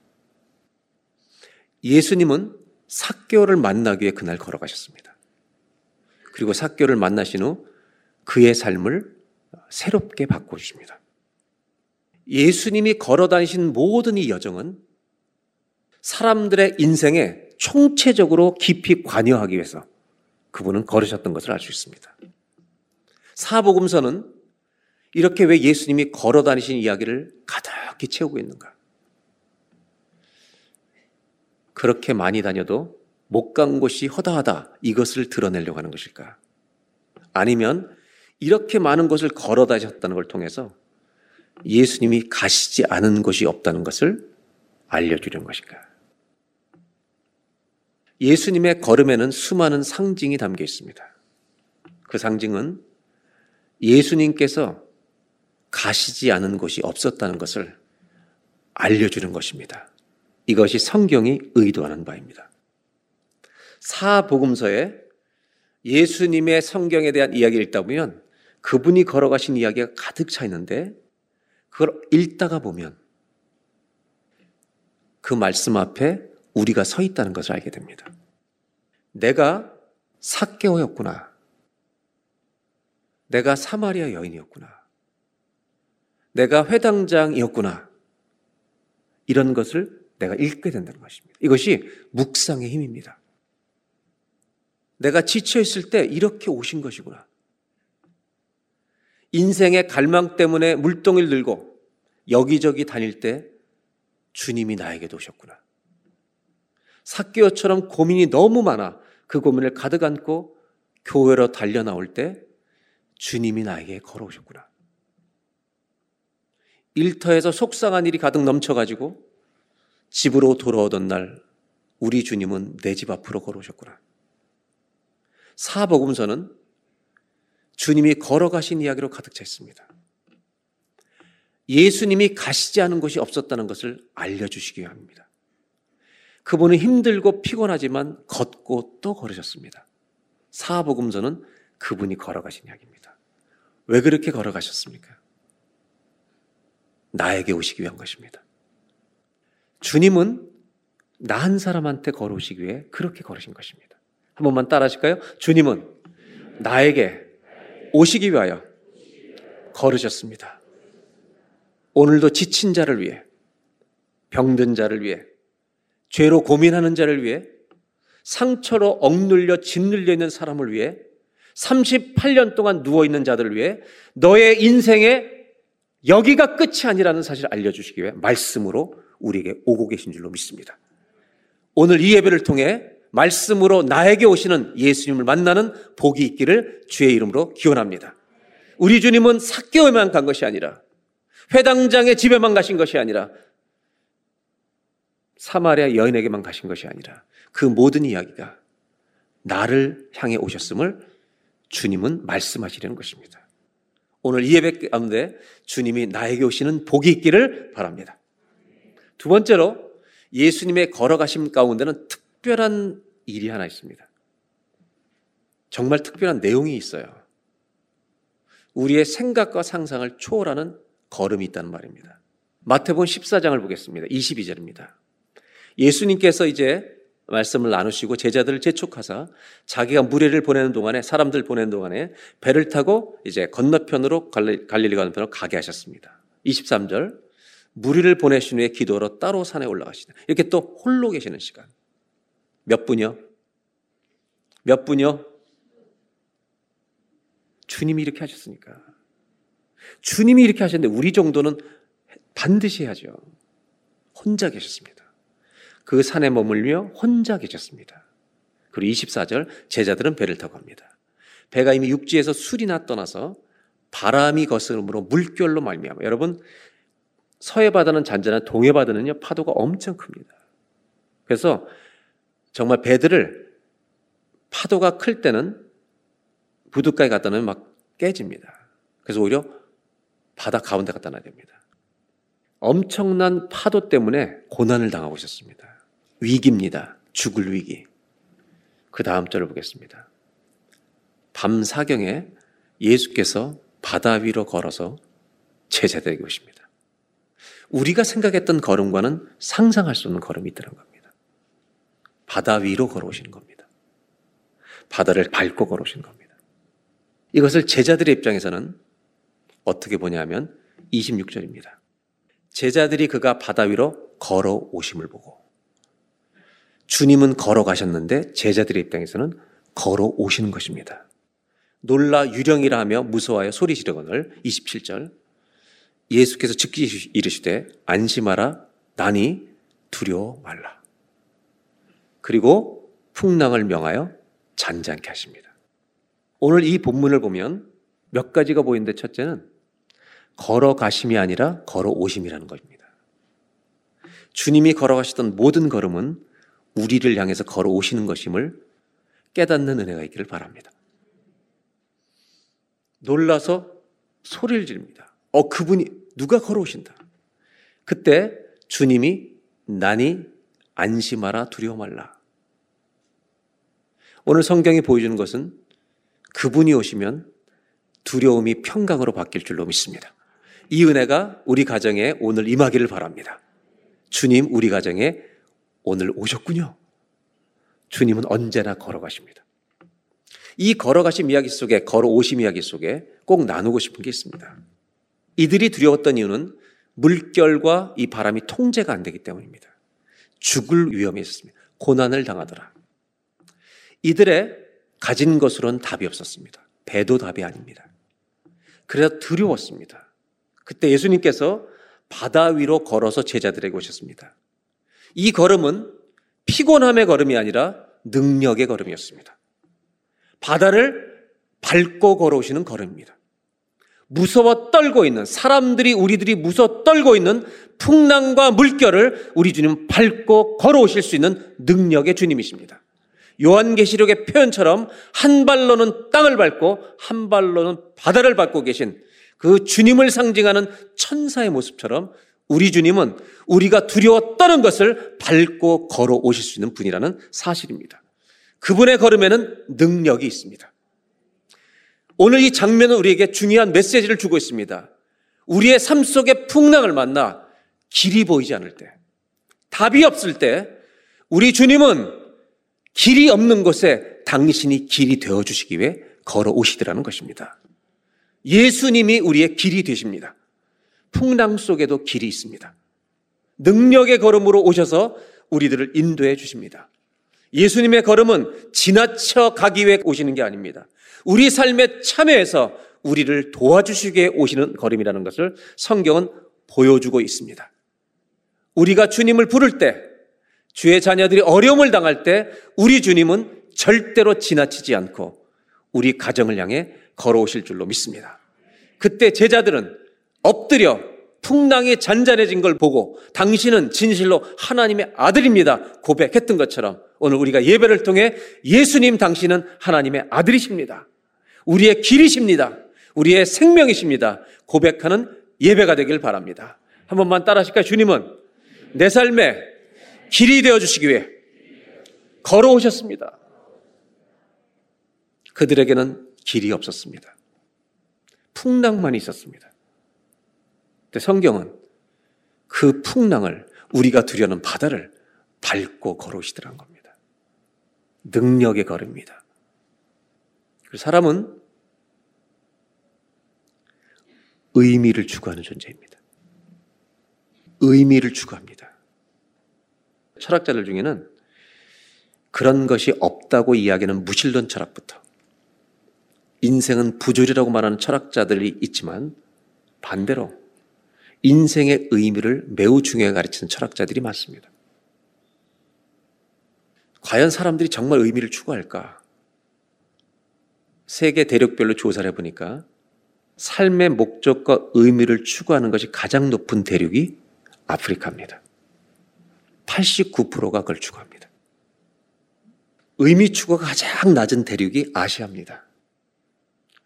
예수님은 삭개오를 만나기 위해 그날 걸어가셨습니다. 그리고 삭개오를 만나신 후 그의 삶을 새롭게 바꿔주십니다. 예수님이 걸어 다니신 모든 이 여정은 사람들의 인생에 총체적으로 깊이 관여하기 위해서 그분은 걸으셨던 것을 알 수 있습니다. 사복음서는 이렇게 왜 예수님이 걸어 다니신 이야기를 가득히 채우고 있는가? 그렇게 많이 다녀도 못 간 곳이 허다하다 이것을 드러내려고 하는 것일까? 아니면 이렇게 많은 곳을 걸어 다니셨다는 걸 통해서 예수님이 가시지 않은 곳이 없다는 것을 알려주려는 것인가? 예수님의 걸음에는 수많은 상징이 담겨 있습니다. 그 상징은 예수님께서 가시지 않은 곳이 없었다는 것을 알려주는 것입니다. 이것이 성경이 의도하는 바입니다. 사복음서에 예수님의 성경에 대한 이야기를 읽다 보면 그분이 걸어가신 이야기가 가득 차 있는데 그걸 읽다가 보면 그 말씀 앞에 우리가 서 있다는 것을 알게 됩니다. 내가 사개오였구나. 내가 사마리아 여인이었구나. 내가 회당장이었구나. 이런 것을 내가 읽게 된다는 것입니다. 이것이 묵상의 힘입니다. 내가 지쳐 있을 때 이렇게 오신 것이구나. 인생의 갈망 때문에 물동이를 들고 여기저기 다닐 때 주님이 나에게도 오셨구나. 사개오처럼 고민이 너무 많아 그 고민을 가득 안고 교회로 달려 나올 때 주님이 나에게 걸어오셨구나. 일터에서 속상한 일이 가득 넘쳐가지고 집으로 돌아오던 날 우리 주님은 내 집 앞으로 걸어오셨구나. 사복음서는 주님이 걸어가신 이야기로 가득 차 있습니다. 예수님이 가시지 않은 곳이 없었다는 것을 알려주시기 합니다. 그분은 힘들고 피곤하지만 걷고 또 걸으셨습니다. 사복음서는 그분이 걸어가신 이야기입니다. 왜 그렇게 걸어가셨습니까? 나에게 오시기 위한 것입니다. 주님은 나 한 사람한테 걸어오시기 위해 그렇게 걸으신 것입니다. 한 번만 따라 하실까요? 주님은 나에게 오시기 위하여 걸으셨습니다. 오늘도 지친 자를 위해, 병든 자를 위해, 죄로 고민하는 자를 위해, 상처로 억눌려 짓눌려 있는 사람을 위해, 38년 동안 누워있는 자들을 위해, 너의 인생에 여기가 끝이 아니라는 사실을 알려주시기 위해 말씀으로 우리에게 오고 계신 줄로 믿습니다. 오늘 이 예배를 통해 말씀으로 나에게 오시는 예수님을 만나는 복이 있기를 주의 이름으로 기원합니다. 우리 주님은 사개월만 간 것이 아니라 회당장의 집에만 가신 것이 아니라 사마리아 여인에게만 가신 것이 아니라 그 모든 이야기가 나를 향해 오셨음을 주님은 말씀하시려는 것입니다. 오늘 이 예배 가운데 주님이 나에게 오시는 복이 있기를 바랍니다. 두 번째로 예수님의 걸어가심 가운데는 특 별한 일이 하나 있습니다. 정말 특별한 내용이 있어요. 우리의 생각과 상상을 초월하는 걸음이 있다는 말입니다. 마태복음 14장을 보겠습니다. 22절입니다. 예수님께서 이제 말씀을 나누시고 제자들을 재촉하사 자기가 무리를 보내는 동안에 사람들 보내는 동안에 배를 타고 이제 건너편으로 갈릴리 건너편으로 가게 하셨습니다. 23절 무리를 보내신 후에 기도로 따로 산에 올라가시다. 이렇게 또 홀로 계시는 시간. 몇 분이요? 몇 분이요? 주님이 이렇게 하셨으니까. 주님이 이렇게 하셨는데 우리 정도는 반드시 해야죠. 혼자 계셨습니다. 그 산에 머물며 혼자 계셨습니다. 그리고 24절 제자들은 배를 타고 갑니다. 배가 이미 육지에서 술이나 떠나서 바람이 거스름으로 물결로 말미암아 여러분 서해 바다는 잔잔한 동해 바다는요 파도가 엄청 큽니다. 그래서 정말 배들을 파도가 클 때는 부둣가에 갖다 놓으면 막 깨집니다. 그래서 오히려 바다 가운데 갖다 놔야 됩니다. 엄청난 파도 때문에 고난을 당하고 있었습니다. 위기입니다. 죽을 위기. 그 다음 절을 보겠습니다. 밤 사경에 예수께서 바다 위로 걸어서 제자들에게 오십니다. 우리가 생각했던 걸음과는 상상할 수 없는 걸음이 있더란 겁니다. 바다 위로 걸어오시는 겁니다. 바다를 밟고 걸어오시는 겁니다. 이것을 제자들의 입장에서는 어떻게 보냐면 26절입니다. 제자들이 그가 바다 위로 걸어오심을 보고 주님은 걸어가셨는데 제자들의 입장에서는 걸어오시는 것입니다. 놀라 유령이라 하며 무서워하여 소리 지르거늘 27절 예수께서 즉시 이르시되 안심하라 나니 두려워 말라. 그리고 풍랑을 명하여 잔잔케 하십니다. 오늘 이 본문을 보면 몇 가지가 보이는데 첫째는 걸어가심이 아니라 걸어오심이라는 것입니다. 주님이 걸어가시던 모든 걸음은 우리를 향해서 걸어오시는 것임을 깨닫는 은혜가 있기를 바랍니다. 놀라서 소리를 지릅니다. 어, 그분이 누가 걸어오신다. 그때 주님이 나니 안심하라 두려워 말라. 오늘 성경이 보여주는 것은 그분이 오시면 두려움이 평강으로 바뀔 줄로 믿습니다. 이 은혜가 우리 가정에 오늘 임하기를 바랍니다. 주님 우리 가정에 오늘 오셨군요. 주님은 언제나 걸어가십니다. 이 걸어가심 이야기 속에, 걸어오심 이야기 속에 꼭 나누고 싶은 게 있습니다. 이들이 두려웠던 이유는 물결과 이 바람이 통제가 안 되기 때문입니다. 죽을 위험이 있었습니다. 고난을 당하더라. 이들의 가진 것으로는 답이 없었습니다. 배도 답이 아닙니다. 그래서 두려웠습니다. 그때 예수님께서 바다 위로 걸어서 제자들에게 오셨습니다. 이 걸음은 피곤함의 걸음이 아니라 능력의 걸음이었습니다. 바다를 밟고 걸어오시는 걸음입니다. 무서워 떨고 있는 사람들이 우리들이 무서워 떨고 있는 풍랑과 물결을 우리 주님 밟고 걸어오실 수 있는 능력의 주님이십니다. 요한계시록의 표현처럼 한 발로는 땅을 밟고 한 발로는 바다를 밟고 계신 그 주님을 상징하는 천사의 모습처럼 우리 주님은 우리가 두려워 떠는 것을 밟고 걸어 오실 수 있는 분이라는 사실입니다. 그분의 걸음에는 능력이 있습니다. 오늘 이 장면은 우리에게 중요한 메시지를 주고 있습니다. 우리의 삶 속에 풍랑을 만나 길이 보이지 않을 때, 답이 없을 때, 우리 주님은 길이 없는 곳에 당신이 길이 되어 주시기 위해 걸어 오시더라는 것입니다. 예수님이 우리의 길이 되십니다. 풍랑 속에도 길이 있습니다. 능력의 걸음으로 오셔서 우리들을 인도해 주십니다. 예수님의 걸음은 지나쳐 가기 위해 오시는 게 아닙니다. 우리 삶에 참여해서 우리를 도와주시게 오시는 걸음이라는 것을 성경은 보여주고 있습니다. 우리가 주님을 부를 때, 주의 자녀들이 어려움을 당할 때, 우리 주님은 절대로 지나치지 않고 우리 가정을 향해 걸어오실 줄로 믿습니다. 그때 제자들은 엎드려 풍랑이 잔잔해진 걸 보고 당신은 진실로 하나님의 아들입니다. 고백했던 것처럼 오늘 우리가 예배를 통해 예수님 당신은 하나님의 아들이십니다. 우리의 길이십니다. 우리의 생명이십니다. 고백하는 예배가 되길 바랍니다. 한 번만 따라 하실까요? 주님은 내 삶에 길이 되어 주시기 위해 걸어오셨습니다. 그들에게는 길이 없었습니다. 풍랑만 있었습니다. 근데 성경은 그 풍랑을 우리가 두려는 바다를 밟고 걸어오시더란 겁니다. 능력의 걸음입니다. 사람은 의미를 추구하는 존재입니다. 의미를 추구합니다. 철학자들 중에는 그런 것이 없다고 이야기하는 무신론 철학부터 인생은 부조리라고 말하는 철학자들이 있지만 반대로 인생의 의미를 매우 중요하게 가르치는 철학자들이 많습니다. 과연 사람들이 정말 의미를 추구할까? 세계 대륙별로 조사를 해보니까 삶의 목적과 의미를 추구하는 것이 가장 높은 대륙이 아프리카입니다. 89%가 그걸 추구합니다. 의미 추구가 가장 낮은 대륙이 아시아입니다.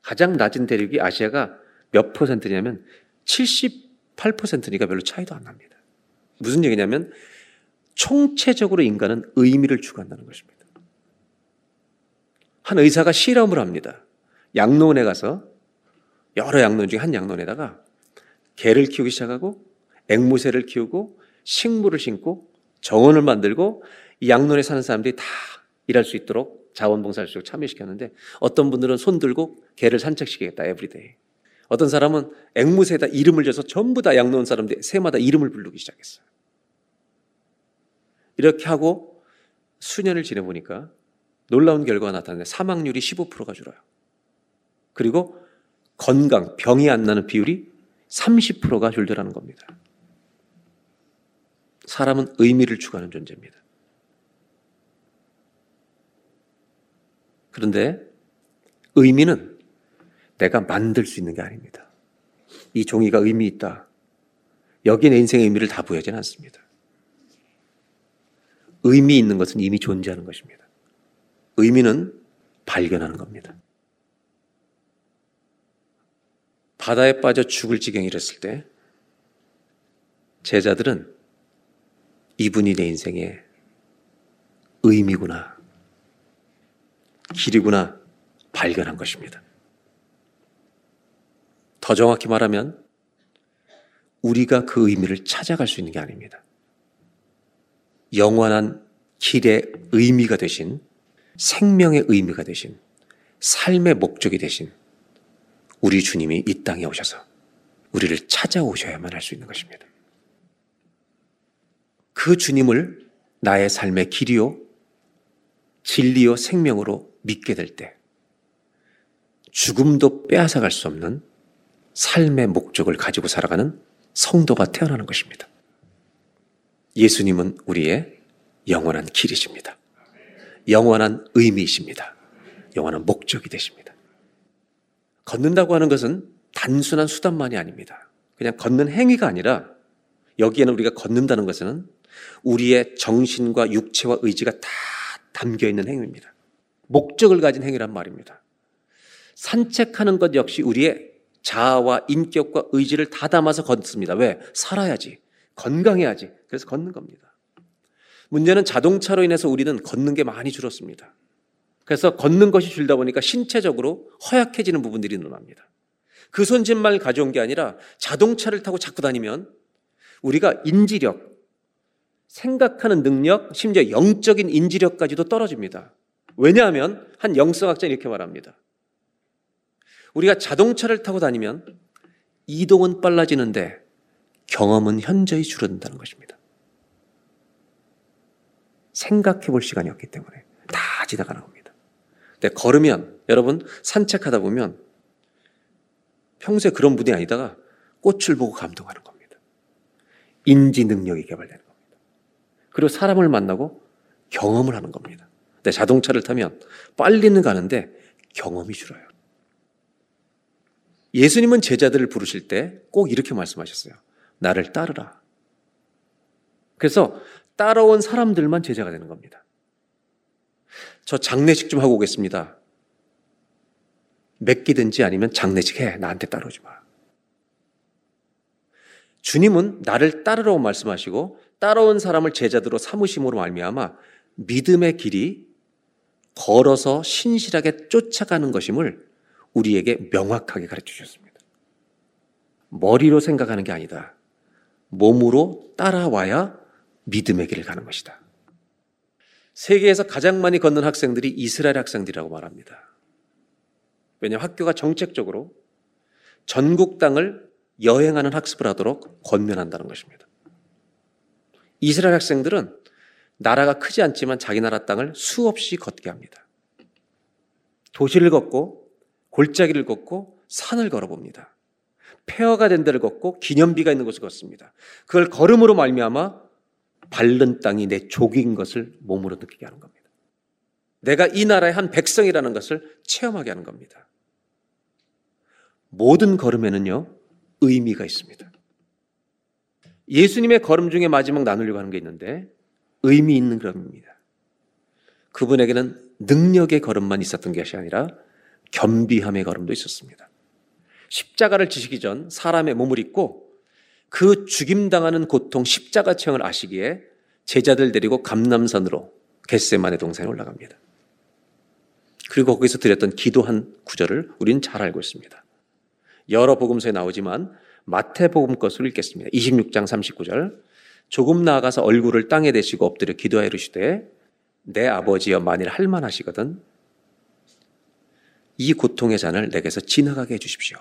가장 낮은 대륙이 아시아가 몇 퍼센트냐면 78%니까 별로 차이도 안 납니다. 무슨 얘기냐면 총체적으로 인간은 의미를 추구한다는 것입니다. 한 의사가 실험을 합니다. 양로원에 가서 여러 양로원 중에 한 양로원에다가 개를 키우기 시작하고 앵무새를 키우고 식물을 심고 정원을 만들고 이 양로원에 사는 사람들이 다 일할 수 있도록 자원봉사를 쭉 참여시켰는데 어떤 분들은 손 들고 개를 산책시키겠다 everyday. 어떤 사람은 앵무새에다 이름을 줘서 전부 다 양로원 사람들 새마다 이름을 부르기 시작했어요. 이렇게 하고 수년을 지내보니까 놀라운 결과가 나타나는데 사망률이 15%가 줄어요. 그리고 건강, 병이 안 나는 비율이 30%가 줄더라는 겁니다. 사람은 의미를 추구하는 존재입니다. 그런데 의미는 내가 만들 수 있는 게 아닙니다. 이 종이가 의미 있다. 여기 내 인생의 의미를 다 부여하지는 않습니다. 의미 있는 것은 이미 존재하는 것입니다. 의미는 발견하는 겁니다. 바다에 빠져 죽을 지경이랬을 때 제자들은 이분이 내 인생의 의미구나, 길이구나 발견한 것입니다. 더 정확히 말하면 우리가 그 의미를 찾아갈 수 있는 게 아닙니다. 영원한 길의 의미가 되신 생명의 의미가 되신 삶의 목적이 되신 우리 주님이 이 땅에 오셔서 우리를 찾아오셔야만 할 수 있는 것입니다. 그 주님을 나의 삶의 길이요, 진리요, 생명으로 믿게 될 때, 죽음도 빼앗아갈 수 없는 삶의 목적을 가지고 살아가는 성도가 태어나는 것입니다. 예수님은 우리의 영원한 길이십니다. 영원한 의미이십니다. 영원한 목적이 되십니다. 걷는다고 하는 것은 단순한 수단만이 아닙니다. 그냥 걷는 행위가 아니라 여기에는 우리가 걷는다는 것은 우리의 정신과 육체와 의지가 다 담겨 있는 행위입니다. 목적을 가진 행위란 말입니다. 산책하는 것 역시 우리의 자아와 인격과 의지를 다 담아서 걷습니다. 왜? 살아야지. 건강해야지. 그래서 걷는 겁니다. 문제는 자동차로 인해서 우리는 걷는 게 많이 줄었습니다. 그래서 걷는 것이 줄다 보니까 신체적으로 허약해지는 부분들이 늘어납니다. 그 손짓만 가져온 게 아니라 자동차를 타고 자꾸 다니면 우리가 인지력, 생각하는 능력, 심지어 영적인 인지력까지도 떨어집니다. 왜냐하면 한 영성학자는 이렇게 말합니다. 우리가 자동차를 타고 다니면 이동은 빨라지는데 경험은 현저히 줄어든다는 것입니다. 생각해 볼 시간이 없기 때문에 다 지나가는 겁니다. 근데 걸으면 여러분 산책하다 보면 평소에 그런 분이 아니다가 꽃을 보고 감동하는 겁니다. 인지 능력이 개발되는 겁니다. 그리고 사람을 만나고 경험을 하는 겁니다. 근데 자동차를 타면 빨리는 가는데 경험이 줄어요. 예수님은 제자들을 부르실 때 꼭 이렇게 말씀하셨어요. 나를 따르라. 그래서 따라온 사람들만 제자가 되는 겁니다. 저 장례식 좀 하고 오겠습니다. 맡기든지 아니면 장례식 해. 나한테 따라오지 마. 주님은 나를 따르라고 말씀하시고 따라온 사람을 제자들로 삼으심으로 말미암아 믿음의 길이 걸어서 신실하게 쫓아가는 것임을 우리에게 명확하게 가르쳐 주셨습니다. 머리로 생각하는 게 아니다. 몸으로 따라와야 믿음의 길을 가는 것이다. 세계에서 가장 많이 걷는 학생들이 이스라엘 학생들이라고 말합니다. 왜냐하면 학교가 정책적으로 전국 땅을 여행하는 학습을 하도록 권면한다는 것입니다. 이스라엘 학생들은 나라가 크지 않지만 자기 나라 땅을 수없이 걷게 합니다. 도시를 걷고 골짜기를 걷고 산을 걸어봅니다. 폐허가 된 데를 걷고 기념비가 있는 곳을 걷습니다. 그걸 걸음으로 말미암아 밟는 땅이 내 족인 것을 몸으로 느끼게 하는 겁니다. 내가 이 나라의 한 백성이라는 것을 체험하게 하는 겁니다. 모든 걸음에는요, 의미가 있습니다. 예수님의 걸음 중에 마지막 나누려고 하는 게 있는데, 의미 있는 걸음입니다. 그분에게는 능력의 걸음만 있었던 것이 아니라 겸비함의 걸음도 있었습니다. 십자가를 지시기 전 사람의 몸을 입고 그 죽임당하는 고통 십자가 체형을 아시기에 제자들 데리고 감남산으로 겟세만의 동산에 올라갑니다. 그리고 거기서 드렸던 기도한 구절을 우리는 잘 알고 있습니다. 여러 복음서에 나오지만 마태복음 것으로 읽겠습니다. 26장 39절 조금 나아가서 얼굴을 땅에 대시고 엎드려 기도하여 이르시되 내 아버지여 만일 할만하시거든 이 고통의 잔을 내게서 지나가게 해 주십시오.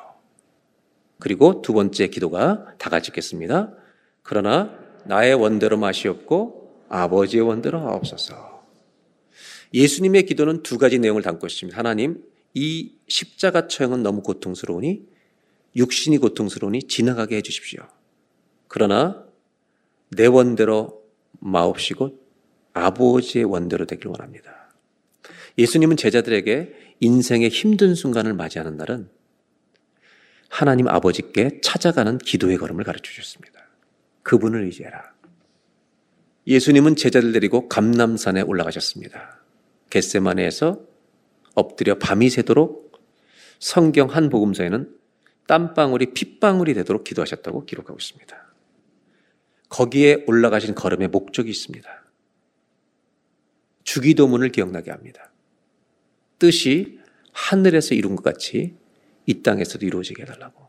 그리고 두 번째 기도가 다 같이 읽겠습니다. 그러나 나의 원대로 마시옵고 아버지의 원대로 하옵소서. 예수님의 기도는 두 가지 내용을 담고 있습니다. 하나님, 이 십자가 처형은 너무 고통스러우니 육신이 고통스러우니 지나가게 해 주십시오. 그러나 내 원대로 마옵시고 아버지의 원대로 되길 원합니다. 예수님은 제자들에게 인생의 힘든 순간을 맞이하는 날은 하나님 아버지께 찾아가는 기도의 걸음을 가르쳐 주셨습니다. 그분을 의지해라. 예수님은 제자들 데리고 감남산에 올라가셨습니다. 겟세마네에서 엎드려 밤이 새도록 성경 한 복음서에는 땀방울이 핏방울이 되도록 기도하셨다고 기록하고 있습니다. 거기에 올라가신 걸음의 목적이 있습니다. 주기도문을 기억나게 합니다. 뜻이 하늘에서 이룬 것 같이 이 땅에서도 이루어지게 해달라고.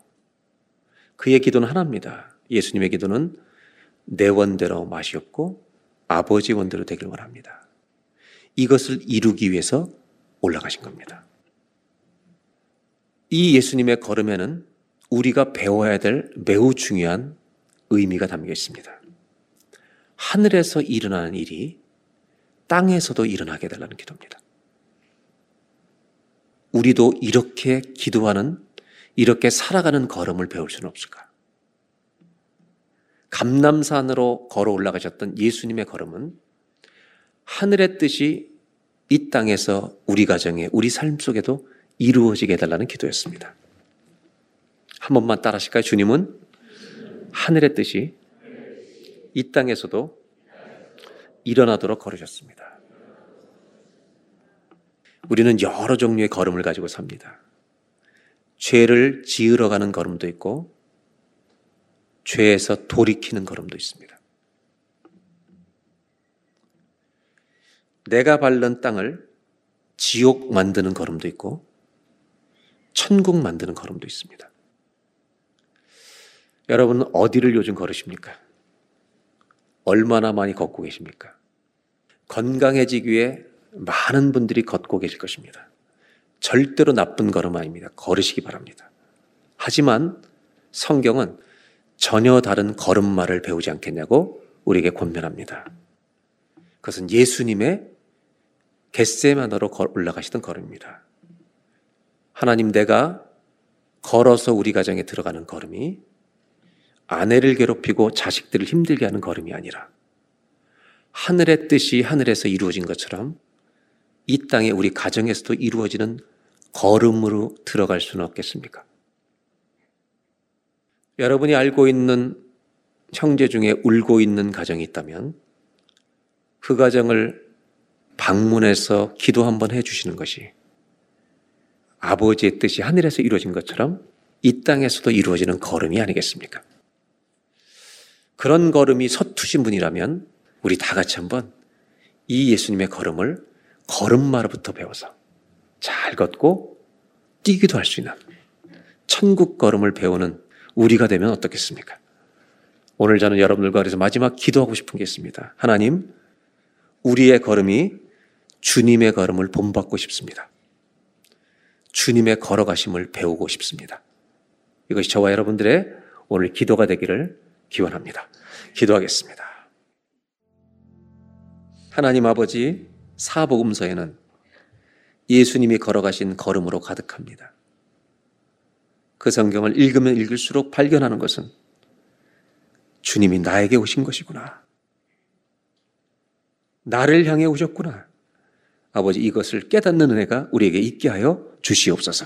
그의 기도는 하나입니다. 예수님의 기도는 내 원대로 마시옵고 아버지 원대로 되길 원합니다. 이것을 이루기 위해서 올라가신 겁니다. 이 예수님의 걸음에는 우리가 배워야 될 매우 중요한 의미가 담겨 있습니다. 하늘에서 일어나는 일이 땅에서도 일어나게 달라는 기도입니다. 우리도 이렇게 기도하는, 이렇게 살아가는 걸음을 배울 수는 없을까? 감남산으로 걸어 올라가셨던 예수님의 걸음은 하늘의 뜻이 이 땅에서 우리 가정에, 우리 삶 속에도 이루어지게 해달라는 기도였습니다. 한 번만 따라 하실까요? 주님은 하늘의 뜻이 이 땅에서도 일어나도록 걸으셨습니다. 우리는 여러 종류의 걸음을 가지고 삽니다. 죄를 지으러 가는 걸음도 있고, 죄에서 돌이키는 걸음도 있습니다. 내가 밟는 땅을 지옥 만드는 걸음도 있고, 천국 만드는 걸음도 있습니다. 여러분 어디를 요즘 걸으십니까? 얼마나 많이 걷고 계십니까? 건강해지기 위해 많은 분들이 걷고 계실 것입니다. 절대로 나쁜 걸음 아닙니다. 걸으시기 바랍니다. 하지만 성경은 전혀 다른 걸음마를 배우지 않겠냐고 우리에게 권면합니다. 그것은 예수님의 겟세마너로 올라가시던 걸음입니다. 하나님 내가 걸어서 우리 가정에 들어가는 걸음이 아내를 괴롭히고 자식들을 힘들게 하는 걸음이 아니라 하늘의 뜻이 하늘에서 이루어진 것처럼 이 땅에 우리 가정에서도 이루어지는 걸음으로 들어갈 수는 없겠습니까? 여러분이 알고 있는 형제 중에 울고 있는 가정이 있다면 그 가정을 방문해서 기도 한번 해 주시는 것이 아버지의 뜻이 하늘에서 이루어진 것처럼 이 땅에서도 이루어지는 걸음이 아니겠습니까? 그런 걸음이 서투신 분이라면 우리 다 같이 한번 이 예수님의 걸음을 걸음마로부터 배워서 잘 걷고 뛰기도 할 수 있는 천국 걸음을 배우는 우리가 되면 어떻겠습니까? 오늘 저는 여러분들과 그래서 마지막 기도하고 싶은 게 있습니다. 하나님, 우리의 걸음이 주님의 걸음을 본받고 싶습니다. 주님의 걸어가심을 배우고 싶습니다. 이것이 저와 여러분들의 오늘 기도가 되기를 기원합니다. 기도하겠습니다. 하나님 아버지 사복음서에는 예수님이 걸어가신 걸음으로 가득합니다. 그 성경을 읽으면 읽을수록 발견하는 것은 주님이 나에게 오신 것이구나. 나를 향해 오셨구나. 아버지 이것을 깨닫는 은혜가 우리에게 있게 하여 주시옵소서.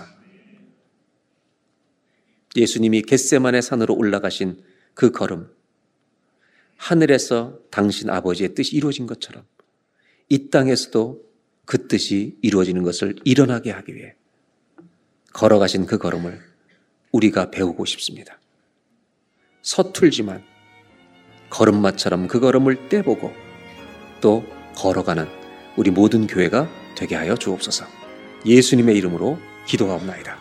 예수님이 겟세만의 산으로 올라가신 그 걸음, 하늘에서 당신 아버지의 뜻이 이루어진 것처럼 이 땅에서도 그 뜻이 이루어지는 것을 일어나게 하기 위해 걸어가신 그 걸음을 우리가 배우고 싶습니다. 서툴지만 걸음마처럼 그 걸음을 떼보고 또 걸어가는 우리 모든 교회가 되게 하여 주옵소서. 예수님의 이름으로 기도하옵나이다.